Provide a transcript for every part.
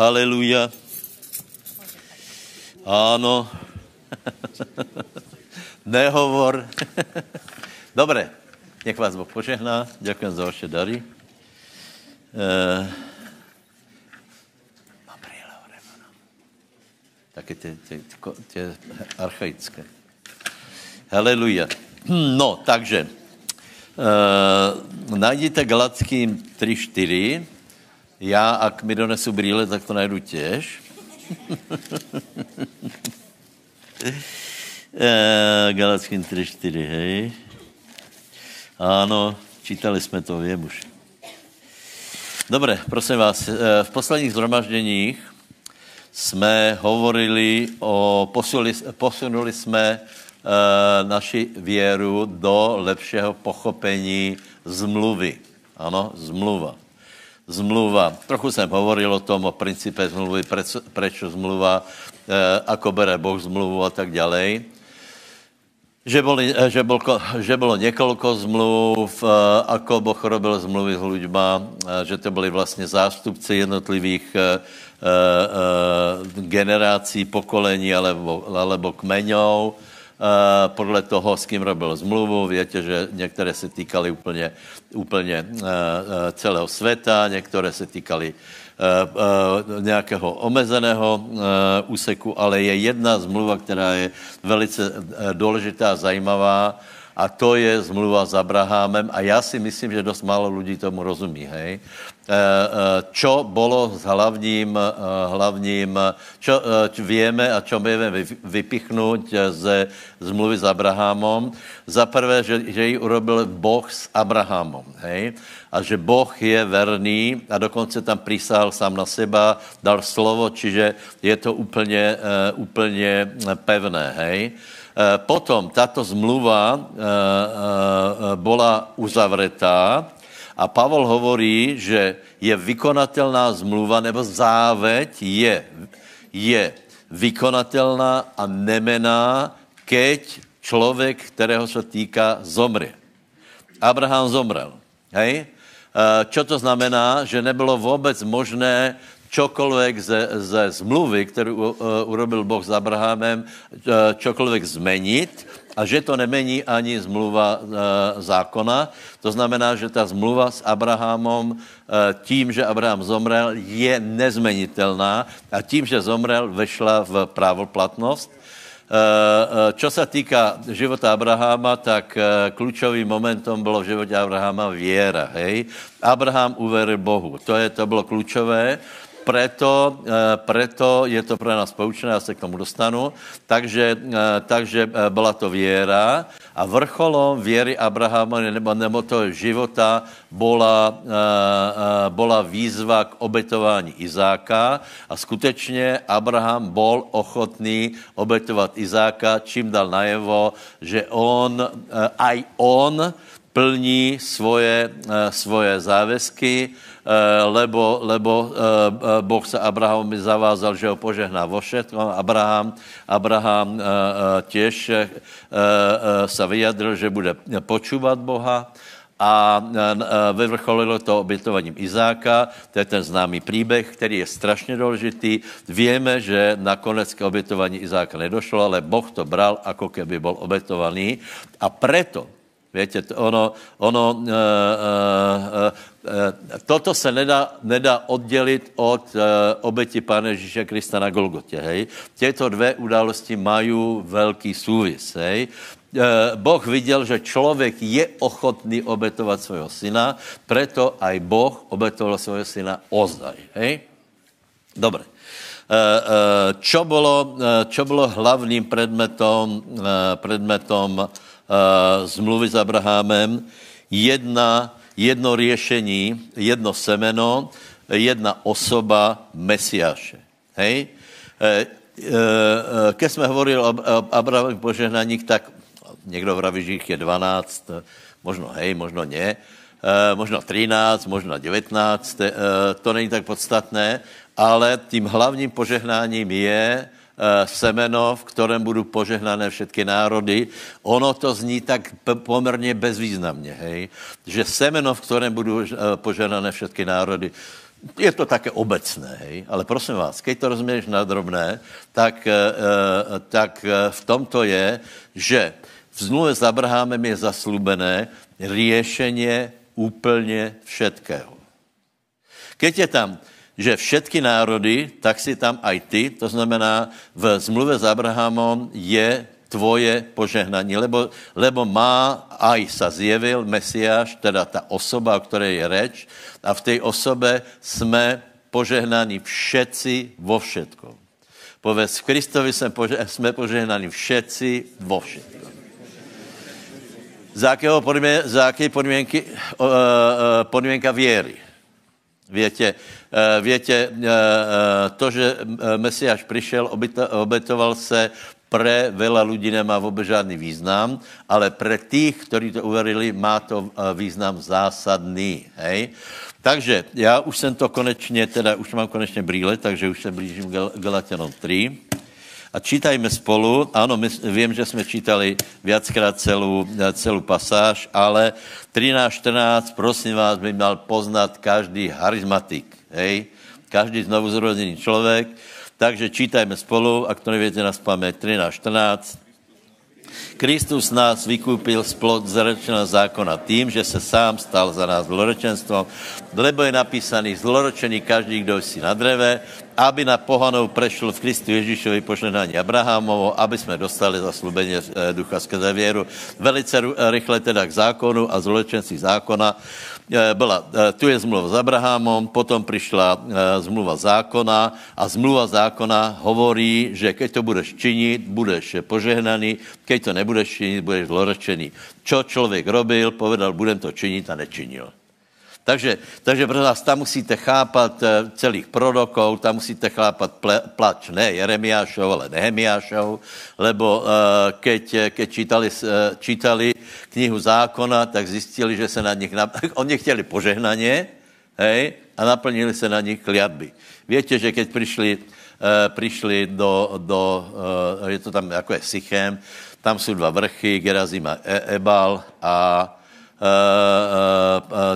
Haleluja. Áno. Nehovor. Dobre, nech vás Boh požehná. Ďakujem za vaše dary. Uh, také tie, tie, tie archaické. Haleluja. No, takže, uh, najděte Galackým 3.4. Já, ak mi donesu brýle, tak to najdu těž. uh, Galackým 3.4, hej. Ano, čítali jsme to, vím už. Dobre, prosím vás, v posledních zhromažděních jsme hovorili o, posunuli, posunuli jsme uh, naši věru do lepšího pochopení zmluvy. Ano, zmluva. Zmluva. Trochu jsem hovoril o tom, o principe zmluvy, preč zmluva, uh, ako bere Boh zmluvu a tak ďalej. Že, boli, že, bol, že bylo několik zmluv, ako Boh robil zmluvy s ľuďma, že to byli vlastně zástupci jednotlivých Eh, eh, generací, pokolení alebo, alebo kmeňov, eh, podle toho, s kým robil zmluvu. Větě, že některé se týkaly úplně, úplně celého světa, některé se týkaly nějakého omezeného úseku, ale je jedna zmluva, která je velice důležitá a zajímavá, a to je zmluva s Abrahamem a já si myslím, že dost málo lidí tomu rozumí, hej. Eh, eh, čo bolo s hlavním, eh, hlavním čo, vieme a čo vieme vypichnout ze zmluvy s Abrahamom. Za prvé, že, že ji urobil Boh s Abrahamom, hej? A že Boh je verný a dokonce tam prísahal sám na seba, dal slovo, čiže je to úplně, úplně pevné, hej? Potom tato zmluva bola uzavretá, a Pavel hovorí, že je vykonatelná zmluva nebo záveť je, je vykonatelná a nemená, keď člověk, kterého se týká, zomře. Abraham zomrel. Hej? E, čo to znamená? Že nebylo vůbec možné čokoliv ze, ze zmluvy, kterou uh, urobil Boh s Abrahamem, uh, čokoliv zmenit a že to nemení ani zmluva uh, zákona. To znamená, že ta zmluva s Abrahamom uh, tím, že Abraham zomrel, je nezmenitelná a tím, že zomrel, vešla v právoplatnost. Čo se týká života Abrahama, tak klíčovým momentem bylo v životě Abrahama věra. Hej? Abraham uveril Bohu. To, je, to bylo klíčové preto, eh, preto je to pro nás poučené, já se k tomu dostanu. Takže, eh, takže eh, byla to věra a vrcholom věry Abrahama nebo, nebo toho života byla, byla výzva k obetování Izáka a skutečně Abraham bol ochotný obetovat Izáka, čím dal najevo, že on, aj on plní svoje, svoje záväzky, Eh, lebo, lebo eh, eh, Boh se Abrahamovi zavázal, že ho požehná vo všetkom. Abraham, Abraham těž se vyjadril, že bude počúvat Boha a vyvrcholilo to obětováním Izáka. To je ten známý příběh, který je strašně důležitý. Víme, že nakonec k obětování Izáka nedošlo, ale Boh to bral, jako keby byl obětovaný. A preto, Víte, ono, ono uh, uh, uh, toto se nedá, nedá oddělit od uh, obeti Pána Ježíše Krista na Golgotě, hej. Těto dvě události mají velký súvis, hej. Boh viděl, že člověk je ochotný obetovat svého syna, preto aj Boh obetoval svého syna ozaj, hej. Dobre. Čo bylo, čo bylo hlavním predmetom, uh, zmluvy s Abrahamem, jedna, jedno řešení, jedno semeno, jedna osoba Mesiáše. Hej? E, e, ke jsme hovorili o Abrahamových požehnaních, tak někdo vraví, že jich je 12, možno hej, možno ne, možno 13, možno 19, e, to není tak podstatné, ale tím hlavním požehnáním je, Eh, semeno, v kterém budou požehnané všetky národy. Ono to zní tak poměrně bezvýznamně, hej? že semeno, v kterém budou eh, požehnané všetky národy, je to také obecné, hej? ale prosím vás, keď to rozumíš na drobné, tak, e, tak v tomto je, že v zmluve s Abrahamem je zaslubené riešenie úplně všetkého. Keď je tam, že všetky národy, tak si tam aj ty, to znamená, v zmluve s Abrahamom je tvoje požehnání, lebo, lebo má, aj sa zjevil Mesiáš, teda ta osoba, o které je reč, a v té osobe jsme požehnaní všetci vo všetkom. Povedz, v Kristovi jsme, pože, jsme požehnaní všetci vo všetkom. Za, jakého za jaké podmínky, podmínka věry? Větě, větě, to, že Mesiáš přišel, obetoval se pre veľa ľudí nemá vůbec žádný význam, ale pre tých, kteří to uverili, má to eh, význam zásadný. Hej? Takže já už jsem to konečně, teda už mám konečně brýle, takže už se blížím Galatianom 3. A čítajme spolu, ano, my, vím, že jsme čítali viackrát celou, eh, celou pasáž, ale 13.14, prosím vás, by měl poznat každý charizmatik, hej? Každý znovu zrozený člověk, takže čítajme spolu, ak to nevíte na spaměť, 13, 14. Kristus nás vykúpil z plod zlorečeného zákona tým, že se sám stal za nás zlorečenstvom, lebo je napísaný zlorečený každý, kdo si na dreve, aby na pohanou prešel v Kristu Ježíšovi požehnání Abrahamovo, aby jsme dostali zaslubení eh, ducha skrze věru. Velice rychle teda k zákonu a zlorečenství zákona. Eh, byla, eh, tu je zmluva s Abrahamom, potom přišla zmluva zákona a zmluva zákona hovorí, že keď to budeš činit, budeš požehnaný, keď to nebudeš činit, budeš zlorečený. Čo člověk robil, povedal, budem to činit a nečinil. Takže, takže pro vás tam musíte chápat eh, celých prorokov, tam musíte chápat ple, plač ne Jeremiášov, ale Nehemiášov, lebo uh, keď, keď čítali, čítali knihu zákona, tak zjistili, že se na nich, oni chtěli požehnaně, hej, a naplnili se na nich kliatby. Víte, že keď přišli, přišli do, do je to tam jako je Sychem, tam jsou dva vrchy, Gerazim a Ebal a Eh, eh,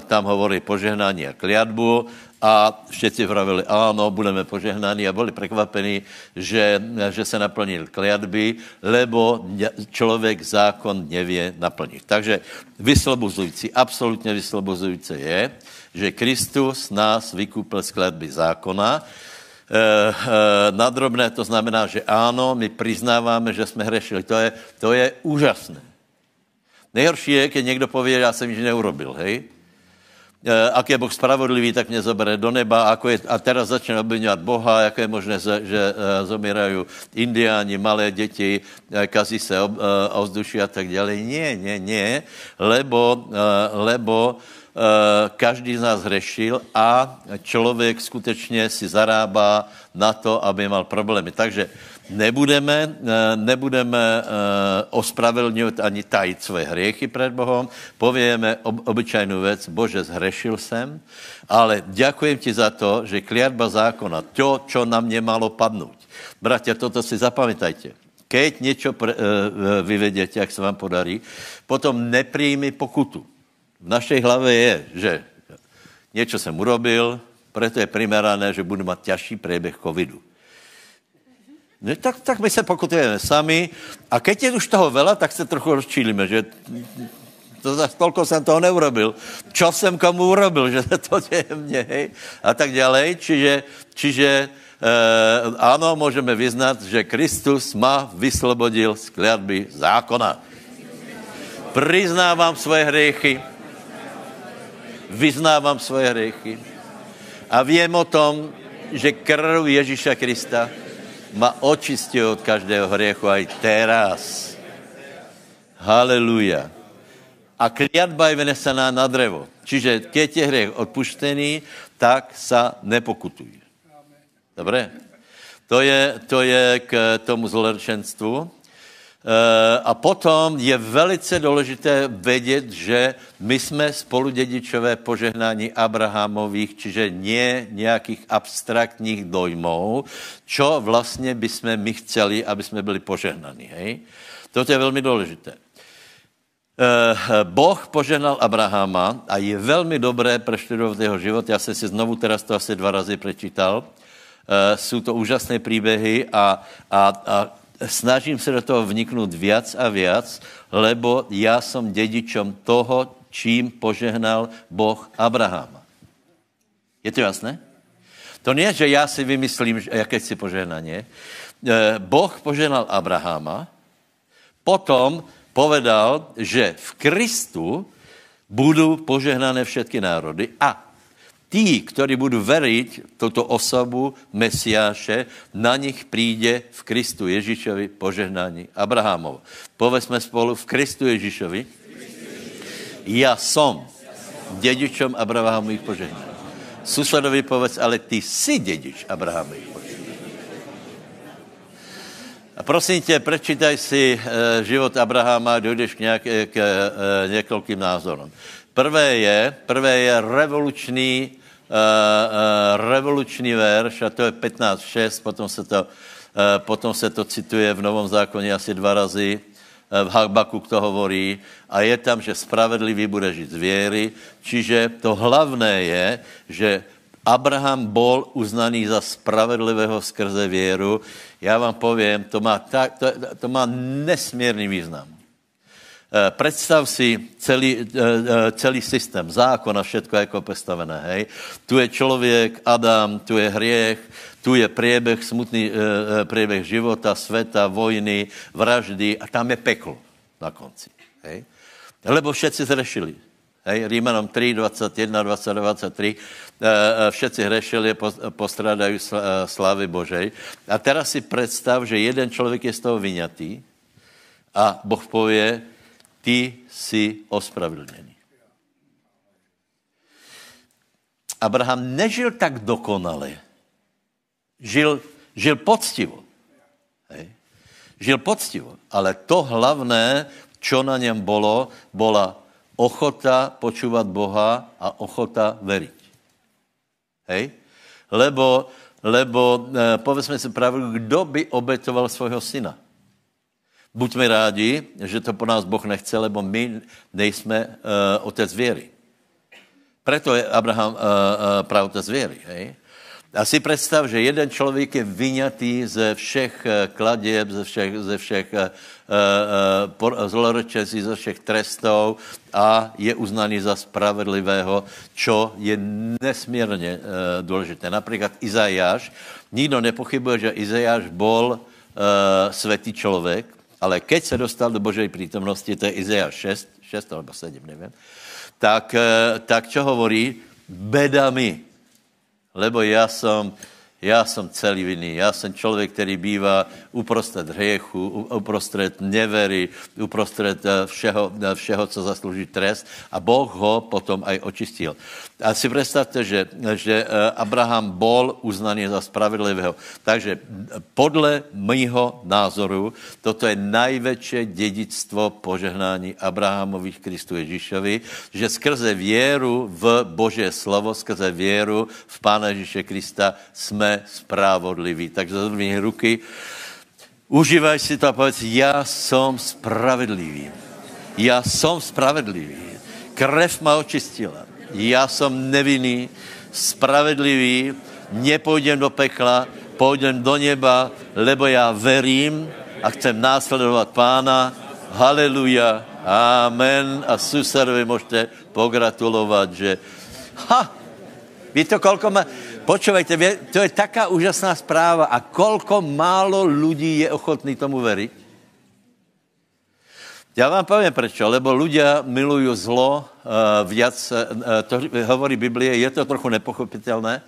tam hovorí požehnání a kliatbu a všetci pravili, ano, budeme požehnaní a byli překvapení, že, že se naplnil kliatby, lebo člověk zákon nevě naplnit. Takže vyslobozující, absolutně vyslobozující je, že Kristus nás vykupil z kliatby zákona, nadrobné to znamená, že ano, my přiznáváme, že jsme hřešili. To je, to je úžasné. Nejhorší je, když někdo pově, já jsem již neurobil, hej? E, ak je Boh spravodlivý, tak mě zabere do neba. Ako je, a teraz začne obvinovat Boha, jak je možné, že e, zomírají indiáni, malé děti, e, kazí se ovzduší a tak dále. Nie, nie, nie, lebo, lebo každý z nás hřešil a člověk skutečně si zarábá na to, aby mal problémy. Takže nebudeme, eh, nebudeme eh, ospravedlňovat ani tajit svoje hriechy před Bohem, povějeme ob, obyčajnou věc, Bože, zhrešil jsem, ale děkujem ti za to, že kliatba zákona, to, čo na mě malo padnout. Bratia, toto si zapamätajte. Keď něco uh, vyvedete, jak se vám podarí, potom nepřijmi pokutu. V našej hlavě je, že něco jsem urobil, proto je primerané, že budu mít těžší průběh covidu. No, tak, tak my se pokutujeme sami a keď je už toho vela, tak se trochu rozčílíme, že to za tolko jsem toho neurobil. Čo jsem komu urobil, že se to děje mně, hej? A tak dále. Čiže, čiže e, ano, můžeme vyznat, že Kristus ma vyslobodil z kliatby zákona. Priznávám svoje hriechy, vyznávám svoje hriechy a vím o tom, že krv Ježíša Krista ma očistí od každého hriechu aj teraz. Haleluja. A kliatba je vynesená na drevo. Čiže keď je hriech odpuštený, tak sa nepokutuj. Dobre? To je, to je k tomu zlorčenstvu. Eh, a potom je velice důležité vědět, že my jsme spoludědičové požehnání Abrahamových, čiže nie nějakých abstraktních dojmů, čo vlastně bychom my chceli, aby jsme byli požehnaní. Hej? To je velmi důležité. Boh poženal Abrahama a je velmi dobré preštudovat jeho život. Já jsem si znovu teraz to asi dva razy prečítal. Jsou to úžasné příběhy a, a, a snažím se do toho vniknout viac a viac, lebo já jsem dědičem toho, čím požehnal Boh Abrahama. Je to jasné? To nie, že já si vymyslím, jaké si požehnání. Boh požehnal Abrahama, potom povedal, že v Kristu budou požehnané všetky národy a tí, kteří budou veriť toto osobu Mesiáše, na nich přijde v Kristu Ježíšovi požehnání Abrahamov. Povedzme spolu v Kristu Ježíšovi. Já som dědičem Abrahamových požehnání. Susedovi povedz, ale ty jsi dědič Abrahamových požehnání. A prosím tě, prečítaj si e, život Abrahama, dojdeš k, nějak, k e, několikým názorům. Prvé je, prvé je revoluční, revoluční verš, a to je 15.6, potom se to, e, potom se to cituje v Novom zákoně asi dva razy, v Habaku to hovorí a je tam, že spravedlivý bude žít z věry, čiže to hlavné je, že Abraham bol uznaný za spravedlivého skrze věru. Já vám povím, to má, tak, to, to má nesmírný význam. Eh, představ si celý, eh, eh, celý systém, zákon a všetko jako postavené. Hej? Tu je člověk, Adam, tu je hriech, tu je priebeh, smutný priebeh života, světa, vojny, vraždy a tam je peklo na konci. Hej? Lebo všetci zrešili. Hej, Rímanom 3, 21, 20, 23. Všetci hrešili, postrádají eh, slávy Božej. A teraz si představ, že jeden člověk je z toho vyňatý a Boh pově, ty jsi ospravedlněný. Abraham nežil tak dokonale. Žil, žil poctivo. Hej. Žil poctivo. Ale to hlavné, čo na něm bylo, byla ochota počúvat Boha a ochota veriť. Hej? Lebo, lebo e, povedzme si pravdu, kdo by obetoval svého syna? Buďme rádi, že to po nás Boh nechce, lebo my nejsme e, otec věry. Proto je Abraham e, e, pravotec věry. Hej? A si představ, že jeden člověk je vyňatý ze všech eh, kladěb, ze všech, ze všech uh, uh, zloročenství, ze všech trestů a je uznaný za spravedlivého, čo je nesmírně uh, důležité. Například Izajáš. Nikdo nepochybuje, že Izajáš bol uh, světý člověk, ale keď se dostal do Božej přítomnosti, to je Izajáš 6, 6 alebo 7, nevím, tak, uh, tak čo hovorí? Bedami lebo já jsem, já jsem celý vinný. Já jsem člověk, který bývá uprostřed hriechu, uprostřed nevery, uprostřed eh, všeho, eh, všeho, co zaslouží trest a Boh ho potom aj očistil. A si představte, že, že eh, Abraham bol uznaný za spravedlivého. Takže podle mýho názoru toto je největší dědictvo požehnání Abrahamových Kristu Ježíšovi, že skrze věru v Boží slovo, skrze věru v Pána Ježíše Krista jsme spravodliví. Takže zvedni ruky. Užívaj si to a povedz, já jsem spravedlivý. Já jsem spravedlivý. Krev ma očistila. Já jsem nevinný, spravedlivý, nepůjdem do pekla, půjdem do neba, lebo já verím a chcem následovat Pána. Haleluja. Amen. A susedovi můžete pogratulovat, že ha, víte, kolko má, Počúvajte, to je taká úžasná zpráva. A kolko málo lidí je ochotný tomu veriť? Já vám povím proč, lebo ľudia milují zlo, uh, viac, uh, to hovorí Biblie, je to trochu nepochopitelné,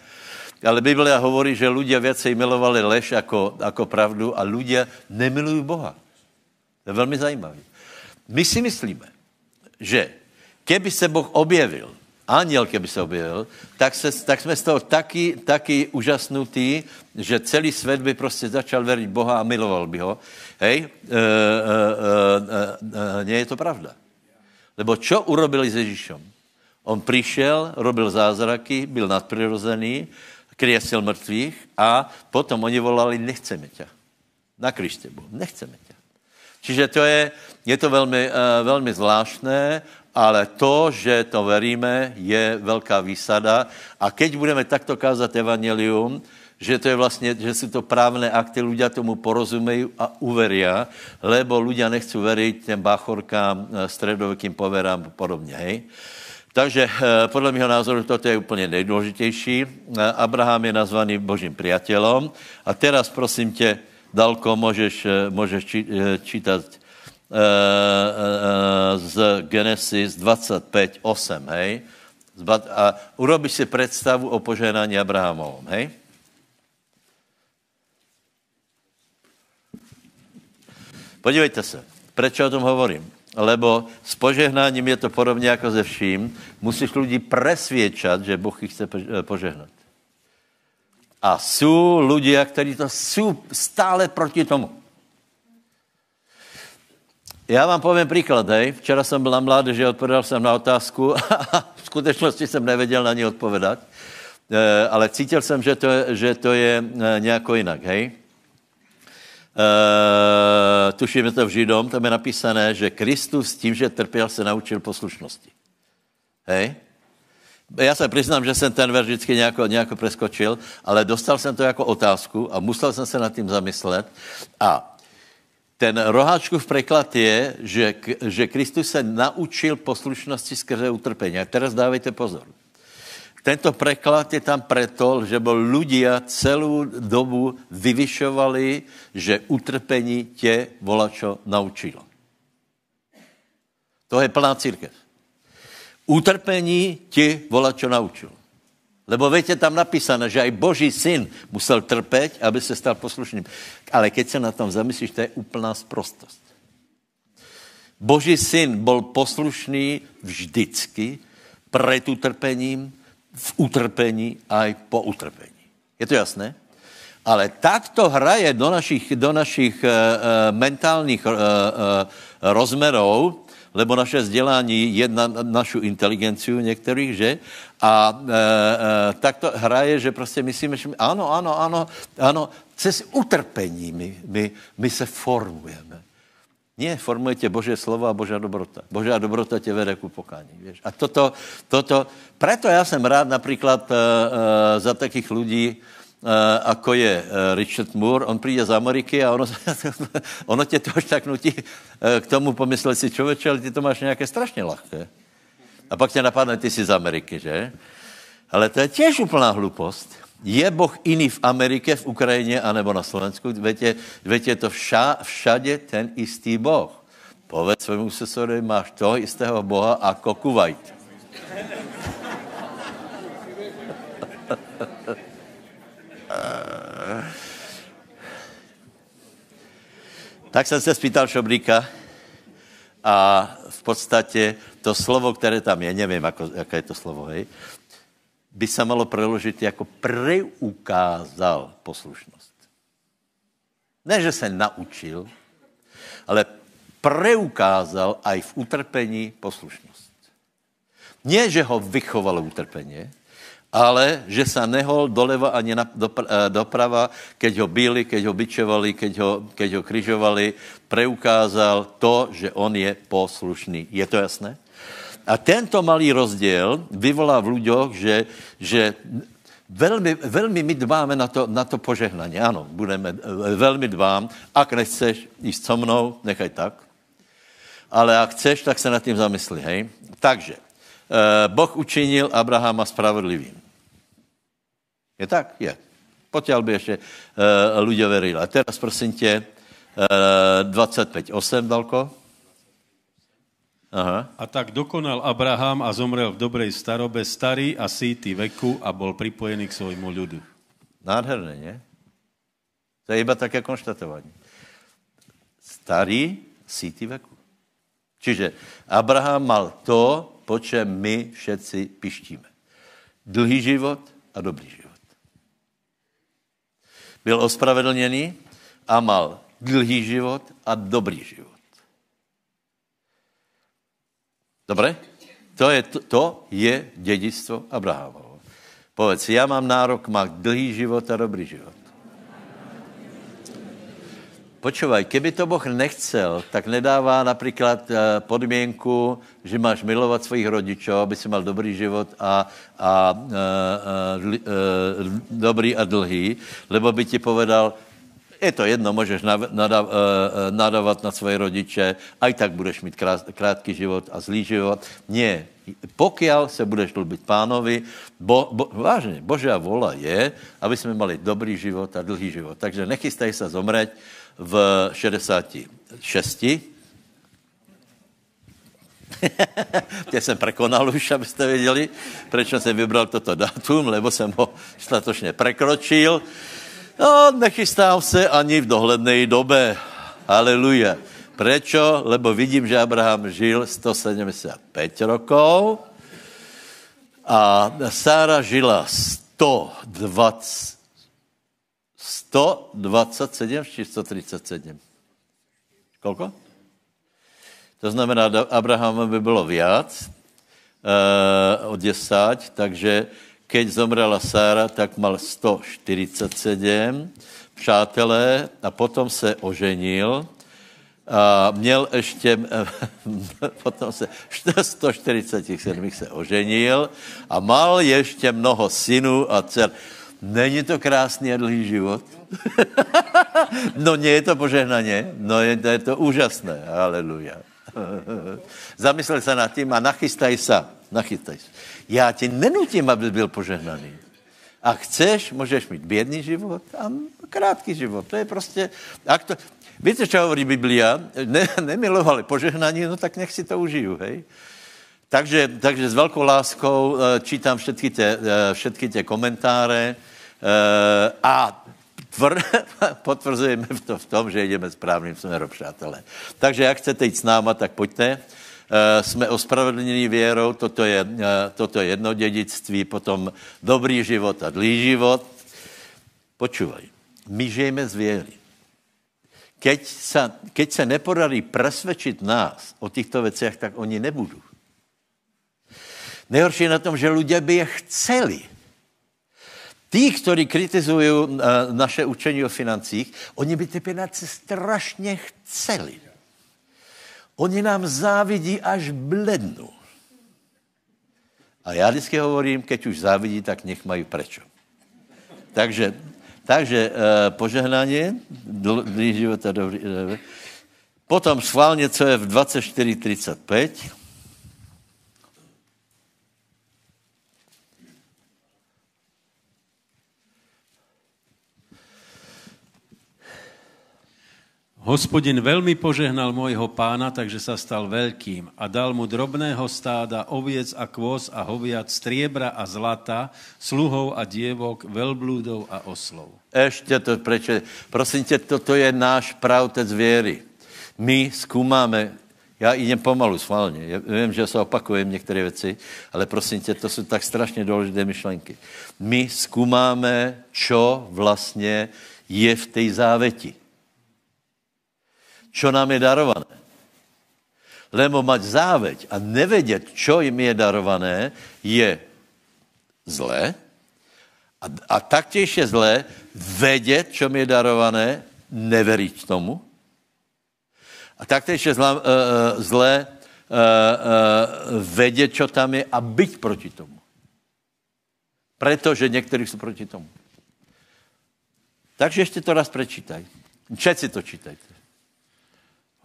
ale Biblia hovorí, že ľudia viacej milovali lež jako, jako pravdu a ľudia nemilují Boha. To je velmi zajímavé. My si myslíme, že keby se Boh objevil Aniel, keby se objevil, tak, se, tak jsme z toho taky, taky úžasnutí, že celý svět by prostě začal věřit Boha a miloval by ho. Hej, e, e, e, e, nie je to pravda. Lebo čo urobili s Ježíšem? On přišel, robil zázraky, byl nadprirozený, kriesil mrtvých a potom oni volali, nechceme tě. Na Kriště byl, nechceme tě. Čiže to je, je to velmi, uh, velmi zvláštné, ale to, že to veríme, je velká výsada. A keď budeme takto kázat evangelium, že to je vlastně, že jsou to právné akty, ľudia tomu porozumejí a uveria, lebo ľudia nechcú veriť těm báchorkám, eh, středověkým poverám a podobně, hej. Takže eh, podle mého názoru toto je úplně nejdůležitější. Eh, Abraham je nazvaný božím priateľom. A teraz, prosím tě, Dalko, můžeš, můžeš čítat z Genesis 25, 8, hej? A urobíš si představu o požehnání Abrahamovom, hej? Podívejte se, proč o tom hovorím? Lebo s požehnáním je to podobně jako ze vším. Musíš lidi presvědčat, že ich chce požehnat. A jsou lidé, kteří to jsou stále proti tomu. Já vám povím příklad, hej. Včera jsem byl na mládeži, odpověděl jsem na otázku a v skutečnosti jsem nevěděl na ní odpovědat, e, ale cítil jsem, že to, je, že to je e, nějako jinak, hej. Uh, tuším, to v Židom, tam je napísané, že Kristus tím, že trpěl, se naučil poslušnosti. Hej? Já se přiznám, že jsem ten verš vždycky nějako, nějako preskočil, ale dostal jsem to jako otázku a musel jsem se nad tím zamyslet. A ten roháčkův překlad je, že, že Kristus se naučil poslušnosti skrze utrpení. A teraz dávejte pozor. Tento preklad je tam preto, že byl ľudia celou dobu vyvyšovali, že utrpení tě volačo naučilo. To je plná církev. Utrpení ti volačo naučil. Lebo víte, tam napísané, že aj Boží syn musel trpět, aby se stal poslušným. Ale keď se na tom zamyslíš, to je úplná sprostost. Boží syn byl poslušný vždycky před utrpením, v utrpení a i po utrpení. Je to jasné? Ale tak to hraje do našich, do našich uh, mentálních uh, uh, rozmerů, lebo naše vzdělání je na našu inteligenciu některých, že? A e, e, tak to hraje, že prostě myslíme, že my, ano, ano, ano, ano, cez utrpení my, my, my se formujeme. Ne, formuje tě Boží slovo a Božá dobrota. Božá dobrota tě vede ku pokání. Víš? A toto, toto, preto já jsem rád například uh, uh, za takých lidí, uh, ako je uh, Richard Moore, on přijde z Ameriky a ono, ono tě to až tak nutí uh, k tomu pomyslet si, člověče, ale ty to máš nějaké strašně lahké. A pak tě napadne, ty jsi z Ameriky, že? Ale to je těž úplná hlupost. Je Boh jiný v Americe, v Ukrajině, anebo na Slovensku? Větě, větě to vša, všade ten istý Boh. Povedz svému susedovi, máš toho istého Boha jako Kuwait. tak jsem se spýtal Šoblíka a podstatě to slovo, které tam je, nevím, jako, jaké je to slovo, hej, by se malo preložit jako preukázal poslušnost. Ne, že se naučil, ale preukázal aj v utrpení poslušnost. Ne, že ho vychovalo utrpení, ale že se nehol doleva ani na, eh, doprava, keď ho byli, keď ho bičovali, keď ho, keď ho križovali, preukázal to, že on je poslušný. Je to jasné? A tento malý rozdíl vyvolá v ľuďoch, že, že velmi, velmi my dbáme na to, na to požehnání. Ano, budeme, eh, velmi dbám. Ak nechceš jít so mnou, nechaj tak. Ale ak chceš, tak se nad tím zamysli, hej. Takže, Boh učinil Abrahama spravedlivým. Je tak? Je. Potěl by ještě uh, ľudia verili. A teraz prosím tě, uh, 25.8, Dalko. Aha. A tak dokonal Abraham a zomrel v dobrej starobe, starý a síty veku a bol pripojený k svojmu ľudu. Nádherné, ne? To je iba také konštatování. Starý, síty veku. Čiže Abraham mal to, po čem my všetci pištíme. Dlhý život a dobrý život. Byl ospravedlněný a mal dlhý život a dobrý život. Dobre? To je, to, to je dědictvo Abrahamovo. Povedz, já mám nárok mít dlhý život a dobrý život. Počúvaj, keby to Boh nechcel, tak nedává například eh, podmínku, že máš milovat svých rodičů, aby si mal dobrý život a, a, a, a, a dobrý a dlhý, lebo by ti povedal, je to jedno, můžeš nadávat na svoje rodiče, aj tak budeš mít krátký život a zlý život. Nie. Pokiaľ se budeš lubit pánovi, bo, bo, vážně, Božá vola je, aby jsme mali dobrý život a dlhý život. Takže nechystaj se zomřít v 66. Tě jsem prekonal už, abyste věděli, proč jsem vybral toto datum, lebo jsem ho statočně prekročil. No, nechystám se ani v dohledné době. Haleluja. Prečo? Lebo vidím, že Abraham žil 175 rokov a Sára žila 120, 127 či 137? Kolko? To znamená, Abraham by bylo viac uh, od 10, takže keď zomrela Sára, tak mal 147 přátelé a potom se oženil a měl ještě, potom se 147 se oženil a mal ještě mnoho synů a dcer. Není to krásný a dlhý život? no nie je to požehnaně, no je, je to úžasné, aleluja. Zamyslel se nad tím a nachystaj se, nachystaj se. Já ti nenutím, aby byl požehnaný. A chceš, můžeš mít bědný život a krátký život. To je prostě... To, víte, co hovorí Biblia? Ne, nemilovali požehnání, no tak nech si to užiju, hej? Takže, takže s velkou láskou eh, čítám všetky tě, eh, všetky tě komentáře eh, a tvr, potvrzujeme to v tom, že jdeme správným směrem, přátelé. Takže jak chcete jít s náma, tak pojďte. Jsme ospravedlněni věrou, toto je, toto je jedno dědictví, potom dobrý život a dlý život. Počúvaj, my žijeme z věry. Keď se, keď se nepodarí presvědčit nás o těchto věcech, tak oni nebudou. Nejhorší je na tom, že lidé by je chceli. Tí, kteří kritizují eh, naše učení o financích, oni by ty peníze strašně chceli. Oni nám závidí až blednu. A já vždycky hovorím, keď už závidí, tak nech mají prečo. Takže, takže uh, požehnání, dlhý život a dobrý. Uh, potom schválně, co je v 24.35. Hospodin velmi požehnal môjho pána, takže sa stal veľkým a dal mu drobného stáda, oviec a kvos a hoviat, striebra a zlata, sluhov a dievok, velblúdov a oslov. Ešte to preče. Prosím tě, toto je náš pravtec věry. My zkoumáme, já idem pomalu, schválně. Vím, že se opakujem některé věci, ale prosím tě, to jsou tak strašně důležité myšlenky. My zkoumáme, čo vlastně je v té záveti čo nám je darované. Lebo mať záveď a nevědět, čo jim je darované, je zlé. A, a taktěž je zlé vědět, čo mi je darované, neveriť tomu. A taktéž je zlé, uh, zlé uh, uh, vědět, čo tam je a být proti tomu. Protože někteří jsou proti tomu. Takže ještě to raz prečítaj. Všetci to čítajte.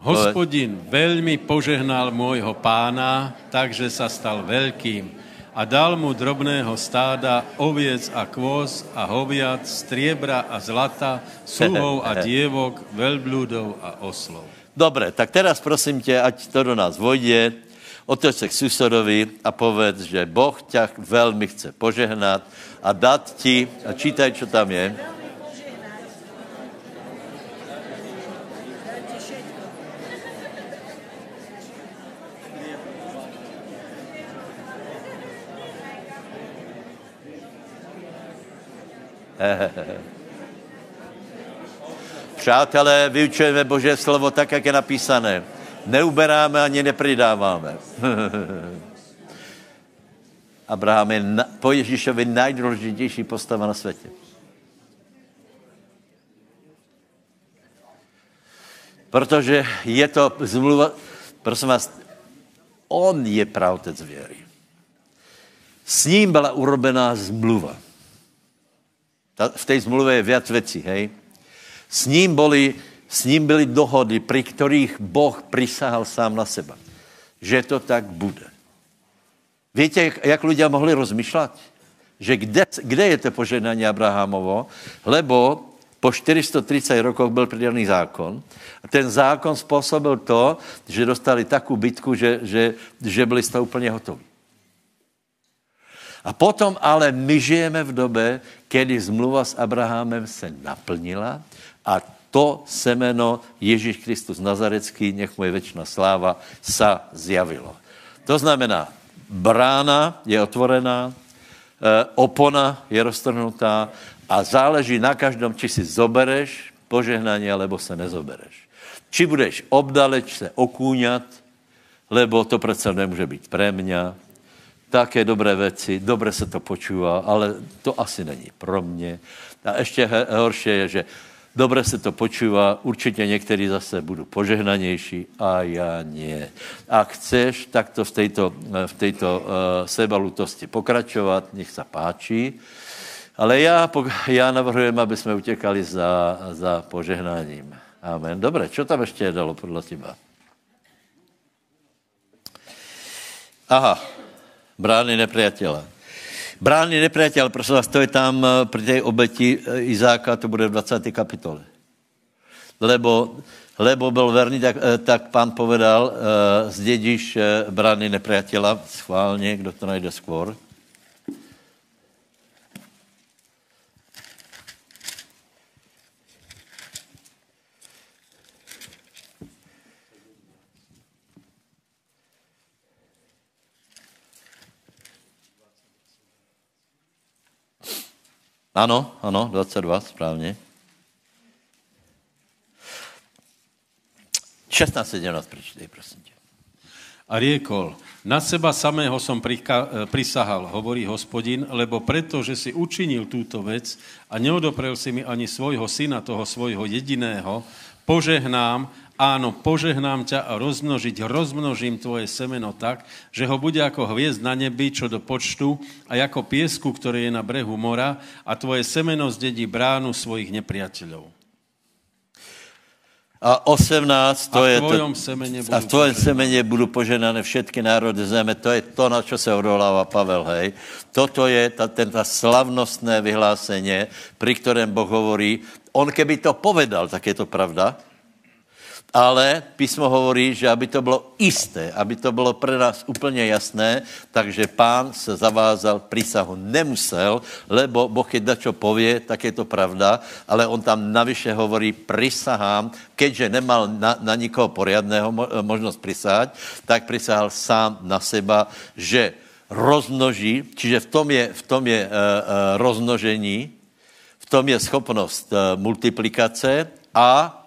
Hospodin veľmi požehnal môjho pána, takže sa stal veľkým a dal mu drobného stáda, oviec a kvos a hoviat, striebra a zlata, sluhov a dievok, veľblúdov a oslov. Dobre, tak teraz prosím tě, ať to do nás vojde, otoč se k susedovi a povedz, že Boh ťa velmi chce požehnat a dát ti, a čítaj, čo tam je, Přátelé, vyučujeme Bože slovo tak, jak je napísané. Neuberáme ani nepridáváme. Abraham je na, po Ježíšovi nejdůležitější postava na světě. Protože je to zmluva, prosím vás, on je pravtec věry. S ním byla urobená zmluva. V té zmluvě je viac věcí, hej? S ním, byly, s ním byly dohody, při kterých Boh prisahal sám na seba. Že to tak bude. Víte, jak, jak lidé mohli rozmýšlet? Že kde, kde je to požehnání Abrahamovo? Lebo po 430 rokoch byl přidělený zákon a ten zákon způsobil to, že dostali takovou bitku, že, že, že byli z toho úplně hotoví. A potom ale my žijeme v době, kdy zmluva s Abrahamem se naplnila a to semeno Ježíš Kristus Nazarecký, nech mu je věčná sláva, sa zjavilo. To znamená, brána je otvorená, eh, opona je roztrhnutá a záleží na každom, či si zobereš požehnání, alebo se nezobereš. Či budeš obdaleč se okúňat, lebo to přece nemůže být pre mňa, také dobré věci, dobře se to počúvá, ale to asi není pro mě. A ještě horší je, že dobře se to počúvá, určitě některý zase budu požehnanější a já nie. A chceš takto v této, v této uh, sebalutosti pokračovat, nech se páčí. Ale já, já navrhujem, aby jsme utěkali za, za požehnáním. Amen. Dobře, co tam ještě je dalo podle těba? Aha, brány nepriatela. Brány nepriatel, prosím vás, to je tam eh, při té obeti eh, Izáka, to bude v 20. kapitole. Lebo, lebo byl verný, tak, eh, tak pán povedal, zdědíš brány nepriatela, schválně, kdo to najde skôr. Ano, ano, 22, správně. 16, 17, prečtej, prosím tě. A riekol, na seba samého som prika, prisahal, hovorí hospodin, lebo preto, že si učinil túto vec a neodoprel si mi ani svojho syna, toho svojho jediného, požehnám áno, požehnám ťa a rozmnožiť, rozmnožím tvoje semeno tak, že ho bude ako hviezd na nebi, čo do počtu, a ako piesku, ktorý je na brehu mora, a tvoje semeno zdedí bránu svojich nepriateľov. A 18, to a je to, semene a v tvojom semene budú poženané všetky národy zeme. To je to, na čo se odvoláva Pavel, hej. Toto je ta, ten, ta slavnostné vyhlásenie, pri ktorém Boh hovorí, on keby to povedal, tak je to pravda, ale písmo hovorí, že aby to bylo isté, aby to bylo pro nás úplně jasné, takže pán se zavázal, prísahu nemusel, lebo Boh keď dačo povie, tak je to pravda, ale on tam navyše hovorí, prisahám, keďže nemal na, na nikoho poriadného možnost prisahať, tak prisahal sám na seba, že rozmnoží, čiže v tom je, v tom je uh, uh, rozmnožení, v tom je schopnost uh, multiplikace a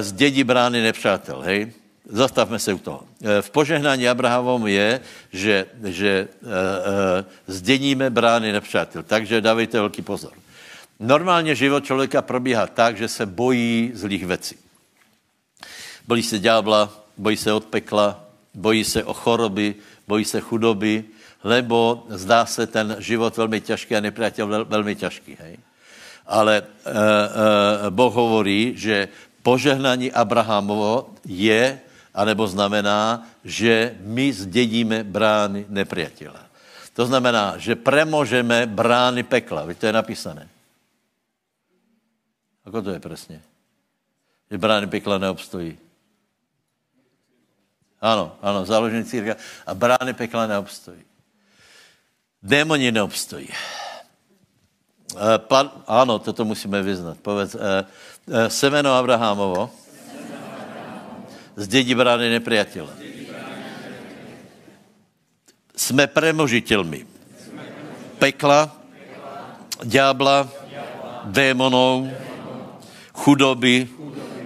z dědí brány nepřátel, hej? Zastavme se u toho. Eh, v požehnání Abrahamovom je, že, že eh, zdědíme brány nepřátel. Takže dávejte velký pozor. Normálně život člověka probíhá tak, že se bojí zlých věcí. Bojí se ďábla, bojí se od pekla, bojí se o choroby, bojí se chudoby, lebo zdá se ten život velmi těžký a nepřátel vel, velmi těžký. Hej? Ale e, e, Boh hovorí, že požehnání Abrahamovo je, anebo znamená, že my zdědíme brány nepriatela. To znamená, že premožeme brány pekla. Víte, to je napísané. Ako to je přesně? Že brány pekla neobstojí. Ano, ano, založení círka. A brány pekla neobstojí. Démoni neobstojí. Eh, pan, ano, toto musíme vyznat. Povedz, eh, semeno Abrahamovo z dědí brány nepriatele. Jsme premožitelmi. Pekla, ďábla, démonů, chudoby,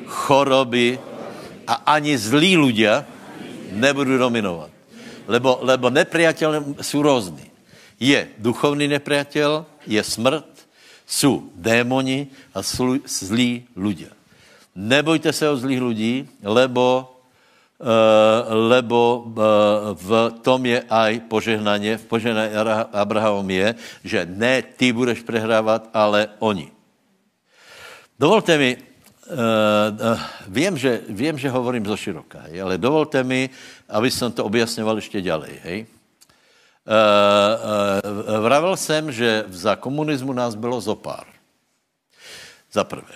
choroby a ani zlí ľudia nebudou dominovat. Lebo, lebo nepriateľ jsou různý. Je duchovný nepriateľ, je smrt, jsou démoni a zlí ľudia. nebojte se o zlých lidí, lebo, uh, lebo uh, v tom je aj požehnanie, v požehnaní Abrahamom je, že ne ty budeš prehrávat, ale oni. Dovolte mi, uh, vím, že, vím, že hovorím zo široka, ale dovolte mi, aby som to objasňoval ještě ďalej. Hej. Uh, uh, vravel jsem, že za komunismu nás bylo zopár. Za prvé.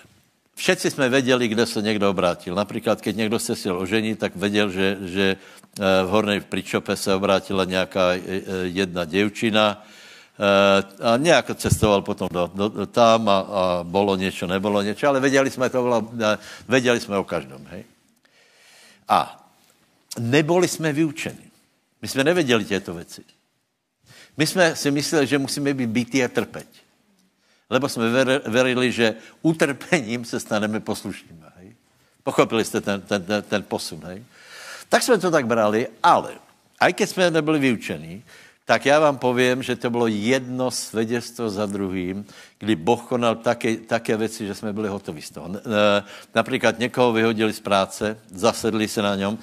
Všetci jsme věděli, kde se někdo obrátil. Například, keď někdo se chtěl oženit, tak věděl, že, že v Hornej Pričope se obrátila nějaká jedna děvčina, a nějak cestoval potom do, do, tam a, a bolo něco, nebolo něco, ale věděli jsme to, věděli jsme o každom, hej. A neboli jsme vyučeni. My jsme nevěděli těto věci. My jsme si mysleli, že musíme být bytí a trpeť. Lebo jsme verili, že utrpením se staneme poslušnými. Hej? Pochopili jste ten, ten, ten, ten posun, hej? Tak jsme to tak brali, ale, aj keď jsme nebyli vyučení, tak já vám povím, že to bylo jedno svědectvo za druhým, kdy Boh konal také, také věci, že jsme byli hotoví z toho. Například někoho vyhodili z práce, zasedli se na něm,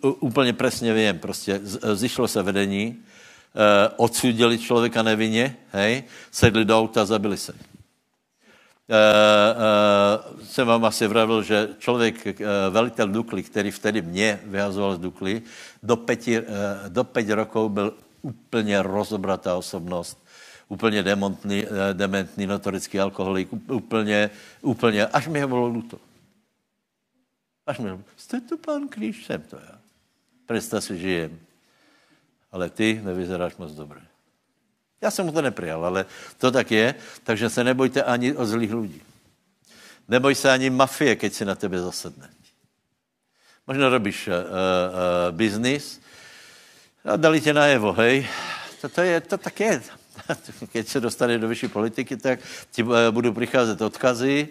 úplně přesně vím, prostě zišlo se vedení, odsudili člověka nevinně, hej, sedli do auta, zabili se. Uh, uh, jsem vám asi vravil, že člověk, uh, velitel Dukly, který vtedy mě vyhazoval z Dukly, do pěti, uh, do pěti rokov byl úplně rozobratá osobnost, úplně demontný, eh, dementný, notorický alkoholik, úplně, úplně, až mi ho bylo luto. Až mi ho jste to pán Kríž, jsem to já. Představ si, žijem. Ale ty nevyzeráš moc dobře. Já jsem mu to neprijal, ale to tak je, takže se nebojte ani o zlých lidí. Neboj se ani mafie, keď si na tebe zasedne. Možná robíš uh, uh, biznis, a dali tě najevo, hej. To, to, je, to tak je. Keď se dostane do vyšší politiky, tak ti eh, budou přicházet odkazy,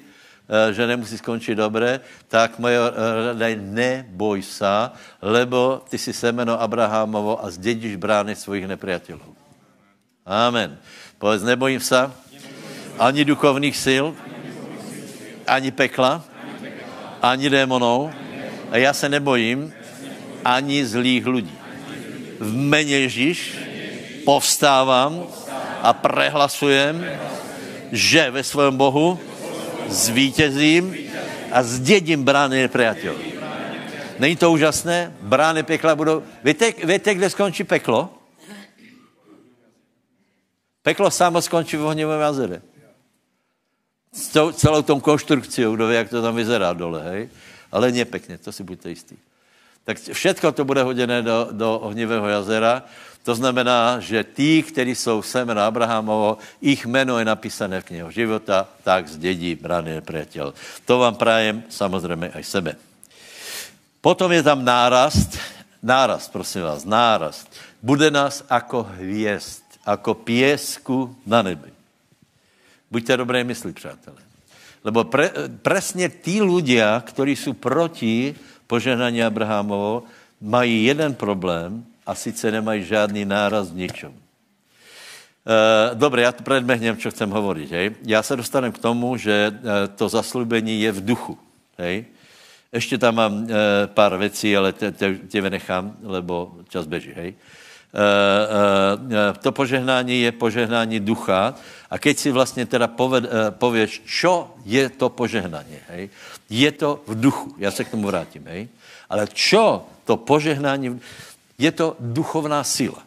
že nemusí skončit dobré, tak moje rada je neboj se, lebo ty si semeno Abrahamovo a zdědíš brány svojich nepriatelů. Amen. Povedz, nebojím se ani duchovních sil, ani pekla, ani démonů a já se nebojím ani zlých lidí v mene Ježíš povstávám a prehlasujem, že ve svém Bohu zvítězím a zdědím brány nepriateľ. Není to úžasné? Brány pekla budou... Víte, víte, kde skončí peklo? Peklo samo skončí v ohňovém jazere. S celou tom konstrukcí, kdo ví, jak to tam vyzerá dole, hej? Ale nie pekně, to si buďte jistý tak všetko to bude hoděné do, do ohnivého jazera. To znamená, že tí, kteří jsou semeno Abrahamovo, ich jméno je napísané v knihu života, tak zdědí braný nepřítel. To vám prajem samozřejmě aj sebe. Potom je tam nárast, nárast, prosím vás, nárast. Bude nás jako hvězd, jako pěsku na nebi. Buďte dobré mysli, přátelé. Lebo pre, presně tí ľudia, kteří jsou proti požehnání Abrahamovo, mají jeden problém a sice nemají žádný náraz v ničom. E, Dobře, já to predmehnem, co chcem hovorit. Hej? Já se dostanu k tomu, že e, to zaslubení je v duchu. Hej? Ještě tam mám e, pár věcí, ale tě vynechám, lebo čas běží. Hej? To požehnání je požehnání ducha a keď si vlastně teda poved, pověš, čo je to požehnání, hej? Je to v duchu. Já se k tomu vrátím. Hej? Ale čo to požehnání? Je to duchovná síla.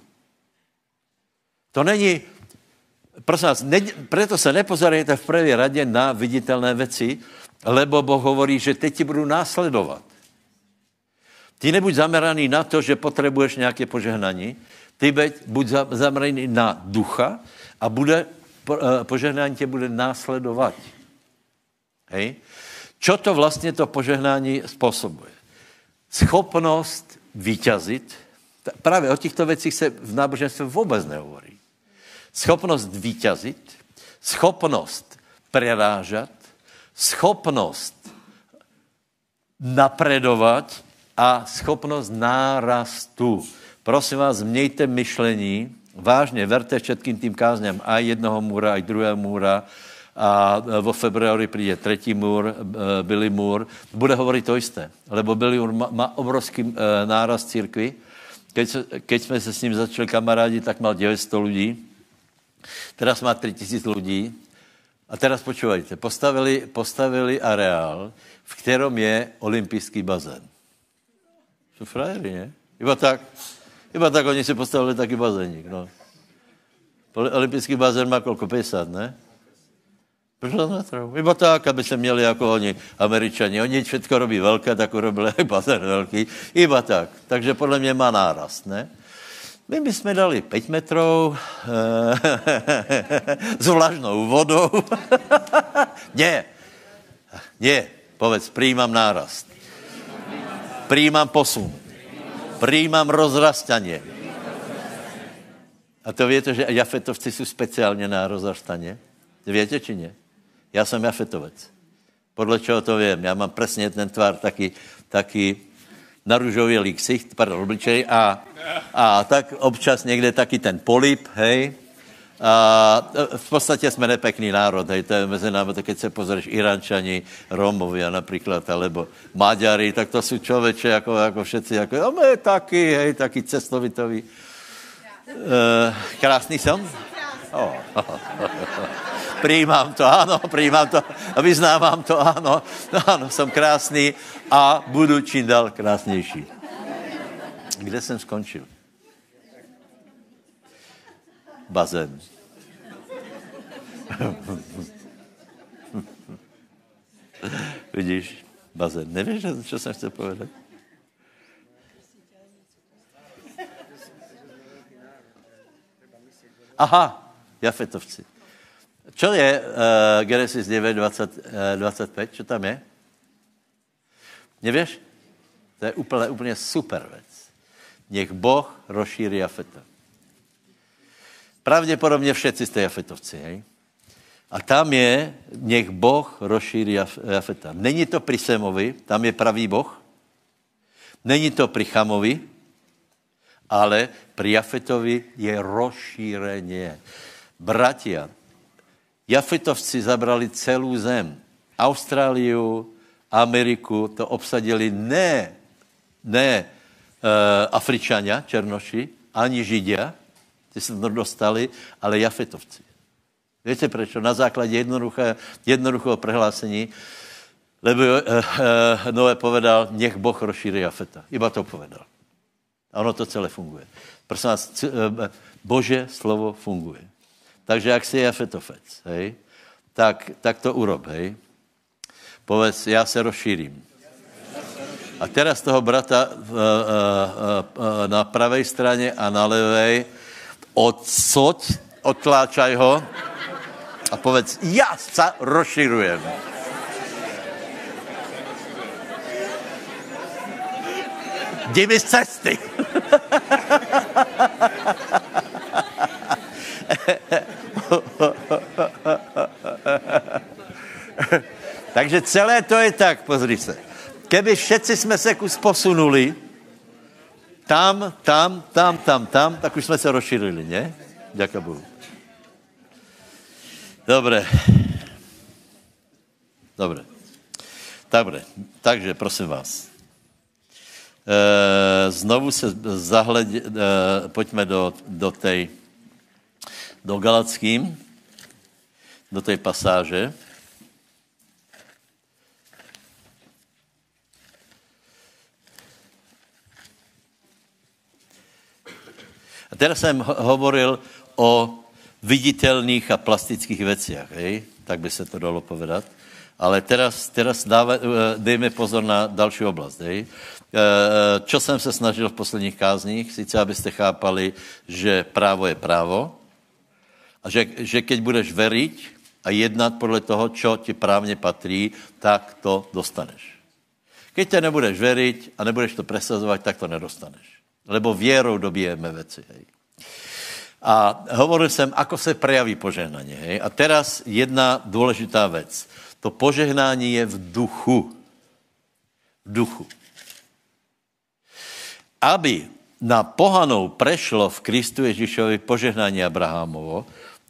To není, prosím vás, ne, preto se nepozorujete v první radě na viditelné věci, lebo Boh hovorí, že teď ti budu následovat. Ty nebuď zameraný na to, že potřebuješ nějaké požehnání, ty buď zameraný na ducha a bude, eh, požehnání tě bude následovat. Hej? Čo to vlastně to požehnání způsobuje? Schopnost vyťazit, právě o těchto věcích se v náboženství vůbec nehovorí. Schopnost vyťazit, schopnost prerážat, schopnost napredovat a schopnost nárastu. Prosím vás, mějte myšlení, vážně, verte všetkým tým kázněm, aj jednoho můra, aj druhého můra, a vo februári přijde třetí můr, Billy Moore, bude hovorit to jisté, lebo Billy Moore má, obrovský náraz církvy. Keď, keď jsme se s ním začali kamarádi, tak mal 900 lidí. Teraz má 3000 lidí. A teraz počúvajte, postavili, postavili areál, v kterom je olympijský bazén. Jsou frajery, ne? Iba tak. Iba tak oni si postavili taky bazénik, no. Olympijský bazén má kolko 50, ne? 50 metrů. Iba tak, aby se měli jako oni, američani. Oni všechno robí velké, tak urobili bazén velký. Iba tak. Takže podle mě má nárast, ne? My bychom dali 5 metrů s vlažnou vodou. ne, ne, povedz, přijímám nárast. Přijímám posun. Přijímám rozrastaně. A to víte, že jafetovci jsou speciálně na rozrastaně? Víte, či ne? Já jsem jafetovec. Podle čeho to vím? Já mám přesně ten tvar taky, taky naružovělý ksicht, pardon, obličej a, a tak občas někde taky ten polip, hej. A v podstatě jsme nepekný národ, hej, to je mezi námi, tak keď se pozrieš Irančani, Romovia například, alebo Maďari, tak to jsou člověče jako, jako všetci, jako, a my taky, hej, taky cestovitoví. Uh, krásný jsem? Oh. přijímám to, ano, přijímám to, vyznávám to, ano, ano, jsem krásný a budu čím dál krásnější. Kde jsem skončil? Bazén. Vidíš, bazén. Nevíš, co jsem chtěl povedat? Aha, Jafetovci. Čo je uh, Genesis 9, 20, uh, 25? Čo tam je? Nevíš? To je úplně, úplně super věc. Nech Boh rozšíří Jafeta. Pravděpodobně všetci jste Jafetovci, hej? A tam je, nech Boh rozšíří Jafeta. Není to pri Semovi, tam je pravý Boh. Není to pri Chamovi, ale pri Jafetovi je rozšířeně. Bratia, Jafetovci zabrali celou zem. Austráliu, Ameriku, to obsadili ne, ne uh, Afričania, Černoši, ani Židia, ty se to dostali, ale Jafetovci. Víte proč? Na základě jednoduché, jednoduchého prehlásení, lebo uh, uh, Noé povedal, nech Boh rozšíří Jafeta. Iba to povedal. A ono to celé funguje. Prosím vás, Bože slovo funguje. Takže jak si Jafetofec, hej, tak, tak to urob, hej. Povedz, já se rozšířím. A teraz toho brata uh, uh, uh, na pravé straně a na levé odsoď, odtláčaj ho a povedz, já se rozširujem. Jdi mi z cesty. Takže celé to je tak, pozri se. Keby všetci jsme se kus posunuli, tam, tam, tam, tam, tam, tak už jsme se rozšířili, ne? Děka Bohu. Dobré. Dobré. Dobré. Takže prosím vás. E, znovu se zahledě, e, pojďme do, do tej do Galackým, do té pasáže. A teraz jsem hovoril o viditelných a plastických věcech, tak by se to dalo povedat. Ale teraz, teraz dáva, eh, dejme pozor na další oblast. Hej? Čo jsem se snažil v posledních kázních, sice abyste chápali, že právo je právo, a že, že keď budeš veriť a jednat podle toho, čo ti právně patří, tak to dostaneš. Keď te nebudeš veriť a nebudeš to presazovat, tak to nedostaneš. Lebo věrou dobijeme věci. Hej. A hovoril jsem, ako se prejaví požehnání. Hej. A teraz jedna důležitá věc. To požehnání je v duchu. V duchu. Aby na pohanou prešlo v Kristu Ježíšovi požehnání Abrahamovo,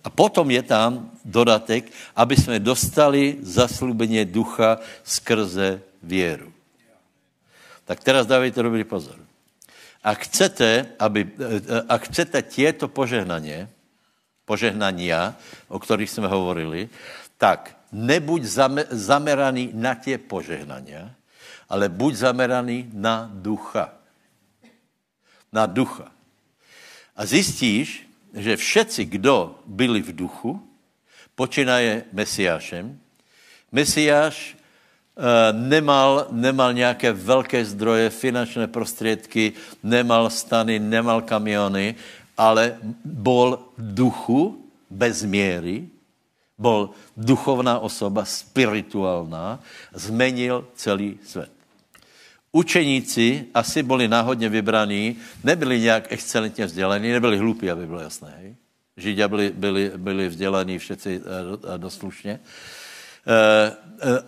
A potom je tam dodatek, aby jsme dostali zaslúbenie ducha skrze věru. Tak teraz dávejte dobrý pozor. A chcete, aby, a chcete tieto požehnanie, požehnania, o ktorých jsme hovorili, tak nebuď zameraný na tie požehnania, ale buď zameraný na ducha. Na ducha. A zjistíš, že všetci, kdo byli v duchu, počínaje Mesiášem, Mesiáš nemal, nemal nějaké velké zdroje, finančné prostředky, nemal stany, nemal kamiony, ale bol duchu bez míry, bol duchovná osoba, spirituálná, zmenil celý svět. Učeníci asi byli náhodně vybraní, nebyli nějak excelentně vzdělaní, nebyli hlupí, aby bylo jasné. Židia byli, byli, byli vzdělaní všetci eh, doslušně. Eh, eh,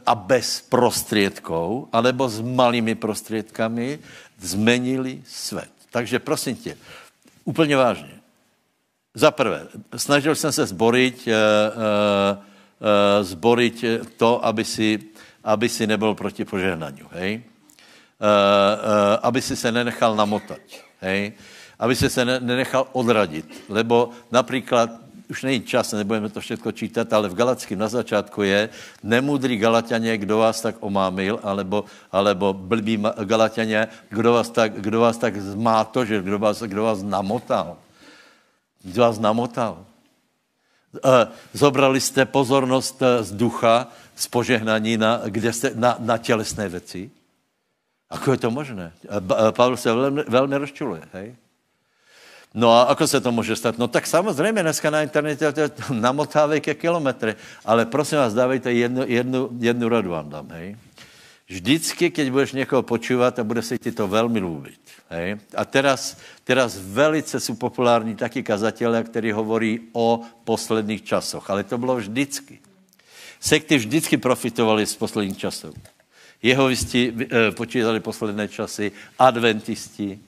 a bez prostředků, anebo s malými prostředkami zmenili svět. Takže prosím tě, úplně vážně. Za prvé, snažil jsem se zborit, zborit to, aby si, aby si nebyl proti požehnaniu. Hej? aby si se nenechal namotat, hej? aby si se nenechal odradit, lebo například už není čas, nebudeme to všechno čítat, ale v Galackém na začátku je nemudrý Galatianě, kdo vás tak omámil, alebo, alebo blbý Galatianě, kdo vás tak, kdo vás tak zmátožil, kdo vás, kdo vás namotal. Kdo vás namotal. Zobrali jste pozornost z ducha, z požehnaní na, kde jste, na, na tělesné věci. Ako je to možné? Pavel se velmi, velmi rozčuluje, hej? No a ako se to může stát? No tak samozřejmě dneska na internete to namotávejte kilometry, ale prosím vás, dávejte jednu, jednu, jednu radu vám dám, hej? Vždycky, keď budeš někoho počívat a bude se ti to velmi lúbit. Hej? A teraz, teraz velice jsou populární taky kazatelé, kteří hovorí o posledních časoch. Ale to bylo vždycky. Sekty vždycky profitovali z posledních časů. Jehovisti eh, počítali posledné časy, adventisti.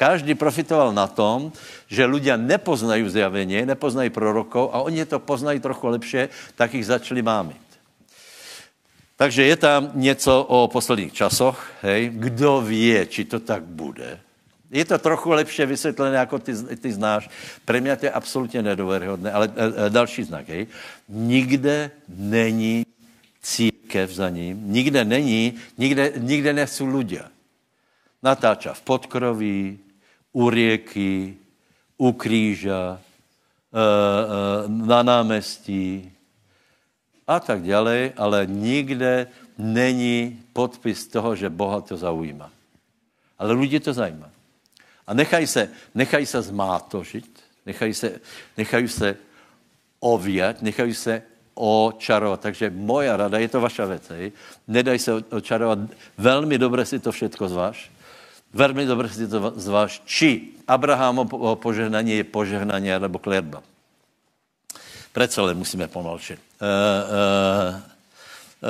Každý profitoval na tom, že ľudia nepoznají zjavení, nepoznají prorokov a oni to poznají trochu lepše, tak jich začali mámit. Takže je tam něco o posledních časoch, hej, kdo ví, či to tak bude. Je to trochu lepše vysvětlené, jako ty, ty znáš. Pro mě to je absolutně nedověryhodné, ale e, e, další znak, hej. Nikde není církev za ním, nikde není, nikde, nikde nesou ľudia. Natáča v podkroví, u rieky, u kríža, e, e, na námestí a tak dále, ale nikde není podpis toho, že Boha to zaujíma. Ale lidi to zajímá. A nechají se, nechají se zmátožit, nechají se, nechají se ovíjat, nechají se očarovat. Takže moja rada, je to vaša věc, nedaj se očarovat, velmi dobře si to všetko zváš, velmi dobře si to zváš, či Abrahamovo požehnání je požehnání nebo klerba. Přece len musíme uh,